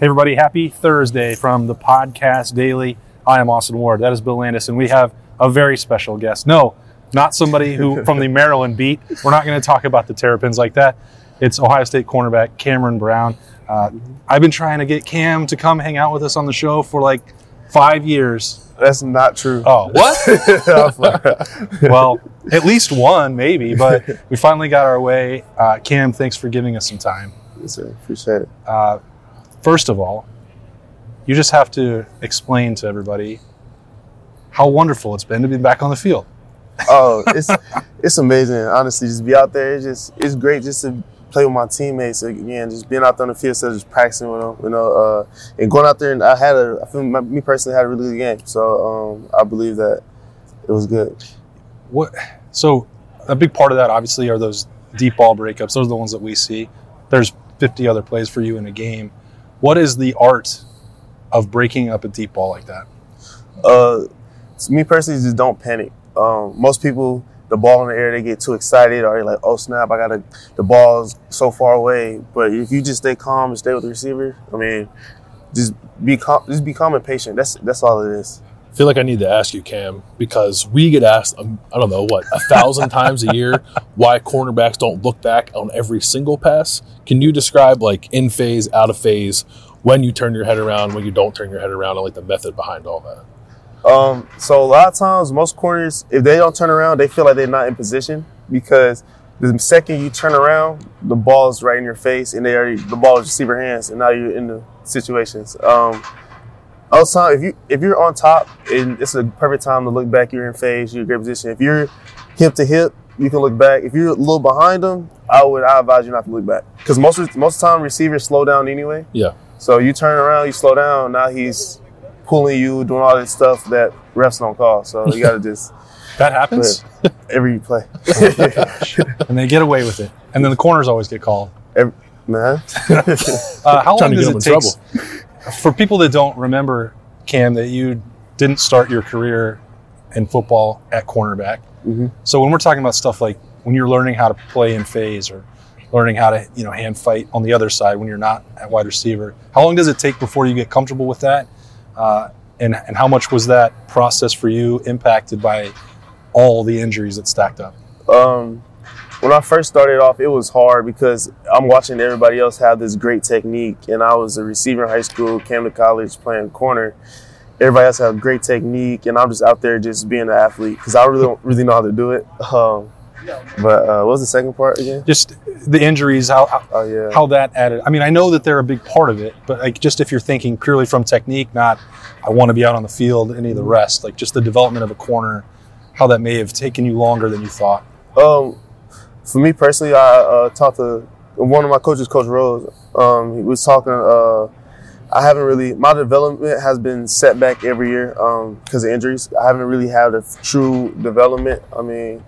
Hey, everybody, happy Thursday from the Podcast Daily. I am Austin Ward. That is Bill Landis, and we have a very special guest. No, not somebody who from the Maryland beat. We're not going to talk about the Terrapins like that. It's Ohio State cornerback Cameron Brown. Uh, I've been trying to get Cam to come hang out with us on the show for like five years. That's not true. Oh, what? well, at least one, maybe, but we finally got our way. Uh, Cam, thanks for giving us some time. Yes, sir. Appreciate it. Uh, first of all, you just have to explain to everybody how wonderful it's been to be back on the field. Oh, it's it's amazing. Honestly, just be out there. It's just it's great just to play with my teammates again. Just being out there on the field, instead of just practicing with them, you know, uh, and going out there. And I had a, I feel my, me personally had a really good game. So um, I believe that it was good. What? So a big part of that, obviously, are those deep ball breakups. Those are the ones that we see. There's 50 other plays for you in a game. What is the art of breaking up a deep ball like that? Uh, me personally, just don't panic. Um, most people, the ball in the air, they get too excited, or they're like, "Oh snap! I got to the ball's so far away." But if you just stay calm and stay with the receiver, I mean, just be calm, just be calm and patient. That's that's all it is. I feel like I need to ask you, Cam, because we get asked, um, I don't know, what, a thousand times a year why cornerbacks don't look back on every single pass. Can you describe, like, in phase, out of phase, when you turn your head around, when you don't turn your head around, and like the method behind all that? Um, so a lot of times, most corners, if they don't turn around, they feel like they're not in position because the second you turn around, the ball is right in your face, and they already the ball is receiver hands, and now you're in the situations. Um, also, if you if you're on top, and it's a perfect time to look back. You're in phase. You're in a great position. If you're hip to hip, you can look back. If you're a little behind them, I would I advise you not to look back because most of, most of the time receivers slow down anyway. Yeah. So you turn around, you slow down. Now he's pulling you, doing all this stuff that refs don't call. So you got to just That happens, every play. and they get away with it. And then the corners always get called. every, man. Uh, how long does get it in take? For people that don't remember, Cam, that you didn't start your career in football at cornerback. Mhm. So when we're talking about stuff like when you're learning how to play in phase or learning how to you know hand fight on the other side when you're not at wide receiver, how long does it take before you get comfortable with that? Uh, and and how much was that process for you impacted by all the injuries that stacked up? Um, when I first started off, it was hard because I'm watching everybody else have this great technique, and I was a receiver in high school, came to college playing corner. Everybody else had great technique, and I'm just out there just being an athlete because I really don't really know how to do it. Um, but uh, what was the second part again? Just the injuries, how, how Oh yeah. how that added. I mean, I know that they're a big part of it, but like just if you're thinking purely from technique, not I want to be out on the field, any of the rest, like just the development of a corner, how that may have taken you longer than you thought. Um, for me personally, I uh, talked to one of my coaches, Coach Rose. Um, he was talking. Uh, I haven't really my development has been set back every year because of injuries. I haven't really had a true development. I mean,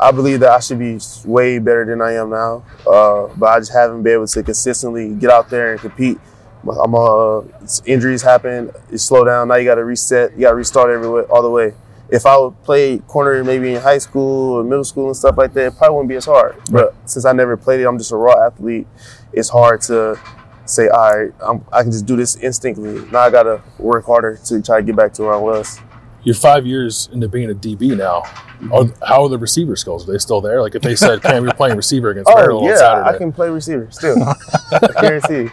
I believe that I should be way better than I am now, uh, but I just haven't been able to consistently get out there and compete. I'm uh, injuries happen, you slow down. Now you got to reset. You got to restart everywhere all the way if I would play corner maybe in high school or middle school and stuff like that, it probably wouldn't be as hard. But since I never played it, I'm just a raw athlete. It's hard to say, all right, I'm, I can just do this instinctively. Now I got to work harder to try to get back to where I was. You're five years into being a DB now. Mm-hmm. Are, how are the receiver skills? Are they still there? Like if they said, Cam, you're playing receiver against Oh Maryland on yeah, Saturday. I can play receiver still. I guarantee.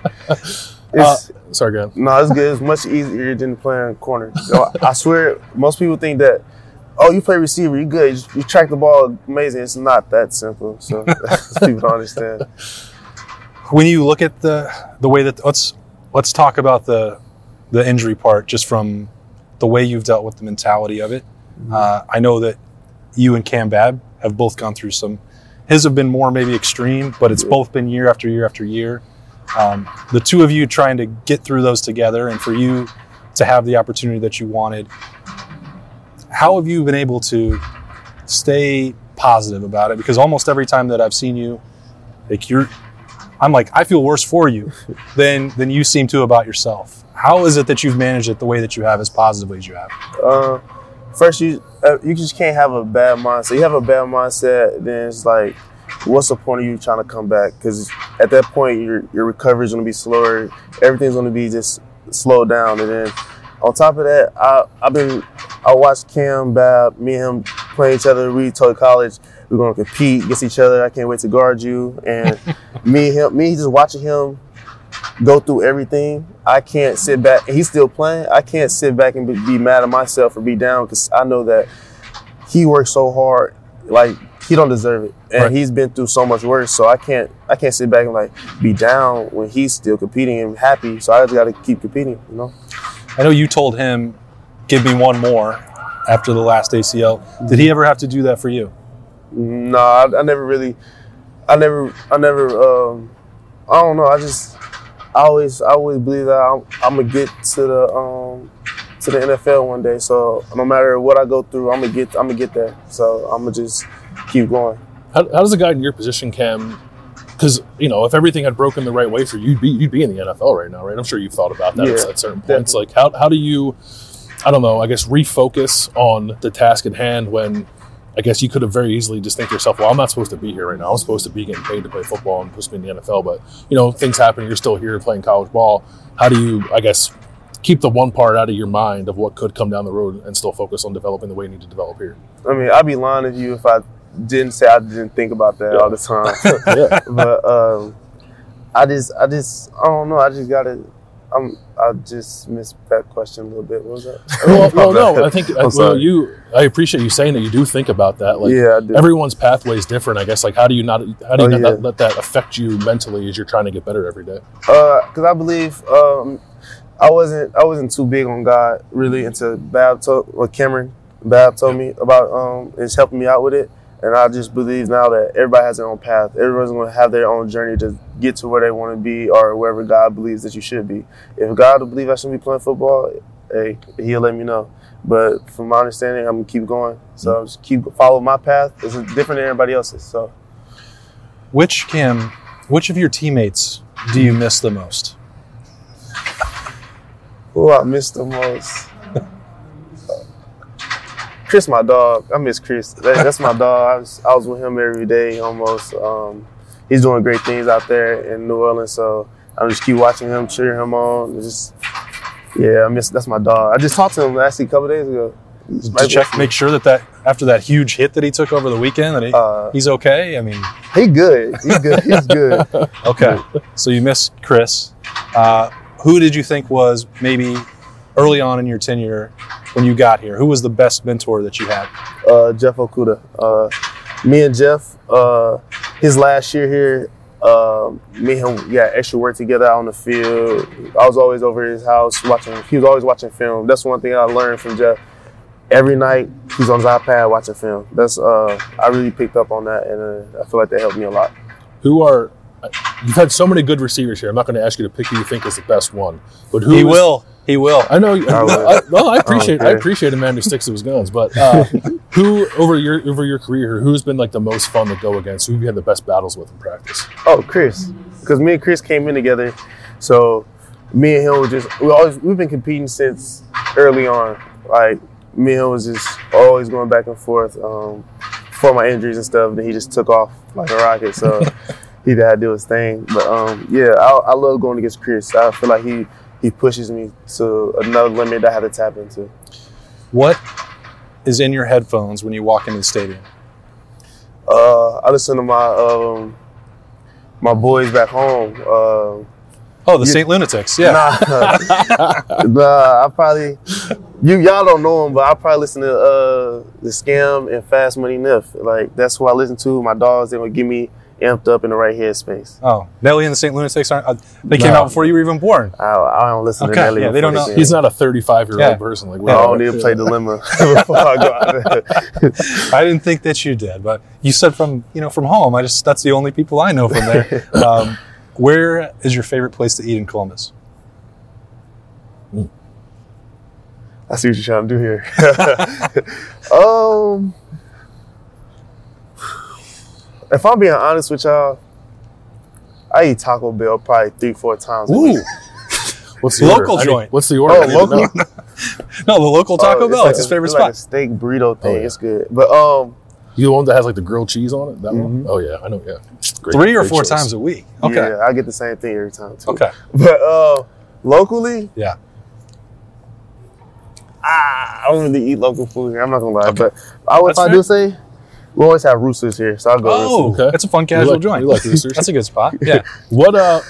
It's, Uh, sorry, go ahead. No, it's good. It's much easier than playing corner. So, I swear, most people think that, oh, you play receiver, you're good. You, you track the ball amazing. It's not that simple. So people don't understand. When you look at the the way that let's let's talk about the the injury part, just from the way you've dealt with the mentality of it. Uh, I know that you and Cam Babb have both gone through some. His have been more maybe extreme, but it's both been year after year after year. Um, the two of you trying to get through those together, and for you to have the opportunity that you wanted. How have you been able to stay positive about it? Because almost every time that I've seen you, like you're, I'm like I feel worse for you than than you seem to about yourself. How is it that you've managed it the way that you have, as positively as you have? Uh, first, you uh, you just can't have a bad mindset. You have a bad mindset, then it's like what's the point of you trying to come back? Because at that point, your your recovery is going to be slower. Everything's going to be just slowed down, and then on top of that, I I've been I watched Cam Babb, me and him playing each other. We told college we're going to compete against each other. I can't wait to guard you, and me and him, me just watching him go through everything. I can't sit back. He's still playing. I can't sit back and be, be mad at myself or be down because I know that he worked so hard. Like he don't deserve it, and Right. he's been through so much worse. So I can't. I can't sit back and like be down when he's still competing and happy. So I just got to keep competing. You know. I know you told him, "Give me one more." After the last ACL, did he ever have to do that for you? No, I, I never really, I never, I never, um, I don't know. I just, I always, I always believe that I'm, I'm gonna get to the, um, to the NFL one day. So no matter what I go through, I'm gonna get, I'm gonna get there. So I'm gonna just keep going. How, how does a guy in your position, Cam? Because you know, if everything had broken the right way for you, you'd be you'd be in the NFL right now, right? I'm sure you've thought about that Yeah, at certain points. Like, how how do you, I don't know, I guess refocus on the task at hand when, I guess you could have very easily just think to yourself, well, I'm not supposed to be here right now. I'm supposed to be getting paid to play football and supposed to be in the NFL, but you know, things happen. You're still here playing college ball. How do you, I guess, keep the one part out of your mind of what could come down the road and still focus on developing the way you need to develop here? I mean, I'd be lying to you if I didn't say I didn't think about that all the time. Yeah. but um, I just, I just, I don't know. I just gotta. I'm. I just missed that question a little bit. What was that? well, well, no, I think I'm well, you. I appreciate you saying that you do think about that. Like yeah, I did. everyone's pathway is different. I guess. Like how do you not? How do you Oh, not yeah. let that affect you mentally as you're trying to get better every day? because I believe um, I wasn't I wasn't too big on God really until Babb told or Cameron Babb told me about um, is helping me out with it, and I just believe now that everybody has their own path. Everyone's going to have their own journey to get to where they want to be or wherever God believes that you should be. If God believes I should be playing football, hey, He'll let me know. But from my understanding, I'm gonna keep going. So I'm just keep follow my path. It's different than everybody else's. So Which Cam, which of your teammates do you miss the most? Who I miss the most? Chris, my dog. I miss Chris. That- that's my dog. I was, I was with him every day almost. Um, he's doing great things out there in New Orleans. So I just keep watching him, cheering him on. It's Just yeah, I miss. That's my dog. I just talked to him actually a couple days ago. Right check, make sure that that after that huge hit that he took over the weekend, that he, Uh, he's okay. I mean, he good. He good. He's good. okay. So you miss Chris. Uh, who did you think was maybe early on in your tenure when you got here? Who was the best mentor that you had? uh, Jeff Okudah. Uh, me and Jeff, uh, his last year here, uh, me and him, yeah, extra work together out on the field. I was always over at his house watching. He was always watching film. That's one thing I learned from Jeff. Every night he's on his iPad watching film. That's uh, I really picked up on that, and uh, I feel like that helped me a lot. Who are you've had so many good receivers here. I'm not going to ask you to pick who you think is the best one, but who he is- will. He will. I know. I. I, well, I appreciate. I, care. appreciate a man who sticks to his guns. But uh, who over your over your career, who's been like the most fun to go against? Who have you had the best battles with in practice? Oh, Chris, because me and Chris came in together, so me and him were just we always we've been competing since early on. Like me and him was just always going back and forth. Um, before my injuries and stuff, then he just took off like a rocket. So he had to do his thing. But um, yeah, I, I love going against Chris. I feel like he he pushes me to another limit that I had to tap into. What is in your headphones when you walk into the stadium? Uh, I listen to my um, my boys back home. Uh, Oh, the St. Lunatics. Yeah. Nah, nah, I probably you y'all don't know him, but I probably listen to uh the scam and Fast Money Niff. Like that's who I listen to. My dogs they would give me amped up in the right headspace. Oh, Nelly and the St. Lunatics aren't. Uh, they came out before you were even born. I, I don't listen Okay, to Nelly. yeah, they don't know- game. He's not a 35 year Yeah. old person like we I don't need to play dilemma before I go out there. I didn't think that you did, but you said from you know from home. I just that's the only people I know from there. um, where is your favorite place to eat in Columbus? I see what you're trying to do here. um, if I'm being honest with y'all, I eat Taco Bell probably three, four times. a week. Ooh, What's the Local order? I need- joint. what's the order? Oh, I need to local? know. no, the local Taco Oh, Bell. like it's his favorite it's spot. Like a steak burrito thing. Oh, yeah. It's good. But um, You the one that has like the grilled cheese on it? That one? Mhm. Oh yeah, I know. Yeah, Great- Three or great four choice. times a week. Okay. Yeah, I get the same thing every time too. Okay. But uh, locally, Yeah. ah, I don't really eat local food here. I'm not gonna lie, but I, That's if I do say, we always have roosters here, so I'll go. Oh, roosters. Okay. it's a fun We casual like- joint. we like roosters. That's a good spot. Yeah. What uh,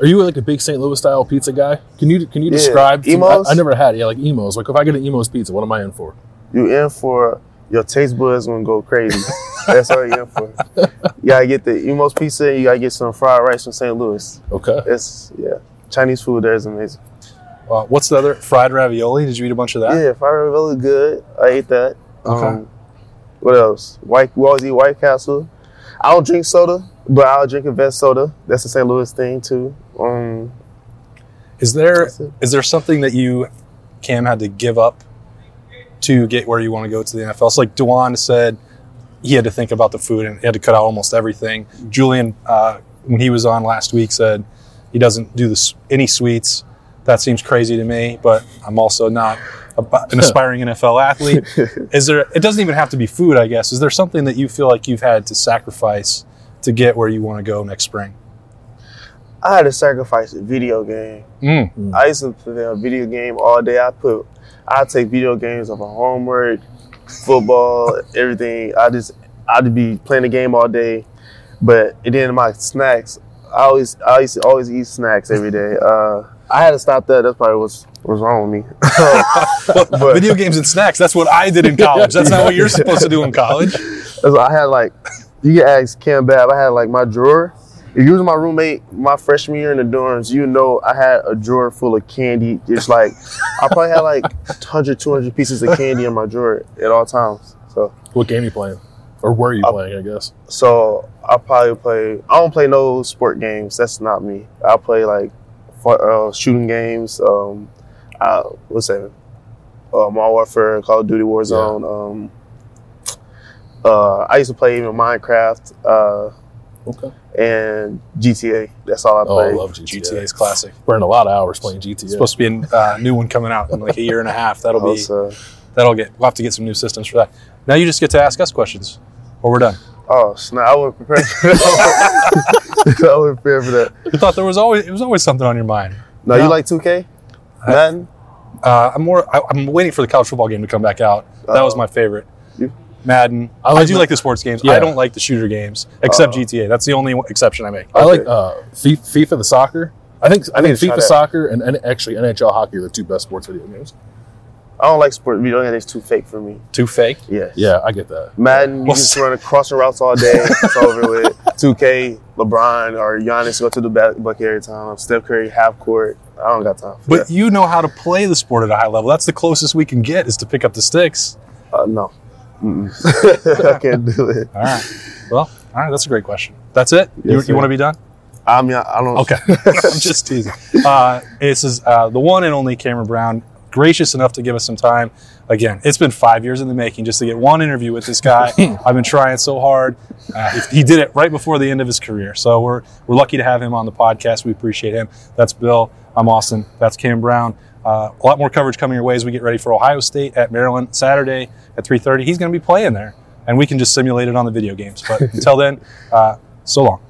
are you like a big St. Louis style pizza guy? Can you can you Yeah. describe? to- Imo's? I, I never had. it. Yeah, like Imo's. Like if I get an Imo's pizza, what am I in for? You in for your taste buds gonna go crazy. That's all you're in for. You gotta get the Imo's pizza. You gotta get some fried rice from St. Louis. Okay. It's yeah, Chinese food there is amazing. Uh, what's the other fried ravioli? Did you eat a bunch of that? Yeah, fried ravioli good. I ate that. Okay. Um, what else? White. We always eat White Castle. I don't drink soda, but I'll drink a Vess soda. That's a St. Louis thing too. Um, Is there is there something that you, Cam, had to give up to get where you want to go to the NFL? So like Dawand said, he had to think about the food and he had to cut out almost everything. Julian, uh, when he was on last week, said he doesn't do this any sweets. That seems crazy to me, but I'm also not a, an aspiring NFL athlete. Is there? It doesn't even have to be food, I guess. Is there something that you feel like you've had to sacrifice to get where you want to go next spring? I had to sacrifice a video game. Mm. I used to play a video game all day. I put, I take video games over homework, football, everything. I just, I'd be playing the game all day. But and then my snacks, I always, I used to always eat snacks every day. Uh, I had to stop that. That's probably what's what's wrong with me. but Video games and snacks. That's what I did in college. That's not what you're supposed to do in college. That's I had like, you can ask Cam Babb. I had like my drawer. If you was my roommate my freshman year in the dorms, you know I had a drawer full of candy. Just like I probably had like 100, 200 pieces of candy in my drawer at all times. So, What game you playing? Or were you Uh, playing? I guess. so I probably play. I don't play no sport games. That's not me. I play like fi- uh, shooting games. Um, uh, what's that? Uh, Modern Warfare, Call of Duty Warzone. Um, uh, I used to play even Minecraft. Uh, Okay. and GTA. That's all I Oh, I love GTA. GTA is classic. Burn a lot of hours playing GTA. It's supposed to be a uh, new one coming out in like a year and a half. That'll be Also, that'll get. We'll have to get some new systems for that. Now you just get to ask us questions, or we're done. Oh snap! I wasn't prepared for that. I wasn't prepared for that. You thought there was always it was always something on your mind. No, No. you like 2K? Madden? Uh, I'm more. I, I'm waiting for the college football game to come back out. That was Uh-oh. my favorite. You- Madden. I, I do Ma- like the sports games. Yeah. I don't like the shooter games, except Uh-oh. GTA. That's the only exception I make. I like uh, FIFA the soccer. I think I, I think FIFA soccer and, and actually NHL hockey are the two best sports video games. I don't like sport video games. It's too fake for me. Too fake. Yes. Yeah, I get that. Madden, you Well, just run crossing routes all day. It's over with. 2K, LeBron or Giannis go to the bucket every time. Steph Curry, half court. I don't got time for But you know how to play the sport at a high level. That's the closest we can get is to pick up the sticks. Uh, no. I can't do it. All right. Well, all right. That's a great question. That's it. you Yes, you sir. want to be done? I mean, I I don't. Okay. I'm just teasing. Uh, this is uh, the one and only Cameron Brown, gracious enough to give us some time. Again, it's been five years in the making just to get one interview with this guy. I've been trying so hard. Uh, he did it right before the end of his career. So we're, we're lucky to have him on the podcast. We appreciate him. That's Bill. I'm Austin. That's Cam Brown. Uh, a lot more coverage coming your way as we get ready for Ohio State at Maryland Saturday at 3.30. He's going to be playing there, and we can just simulate it on the video games. But until then, uh, so long.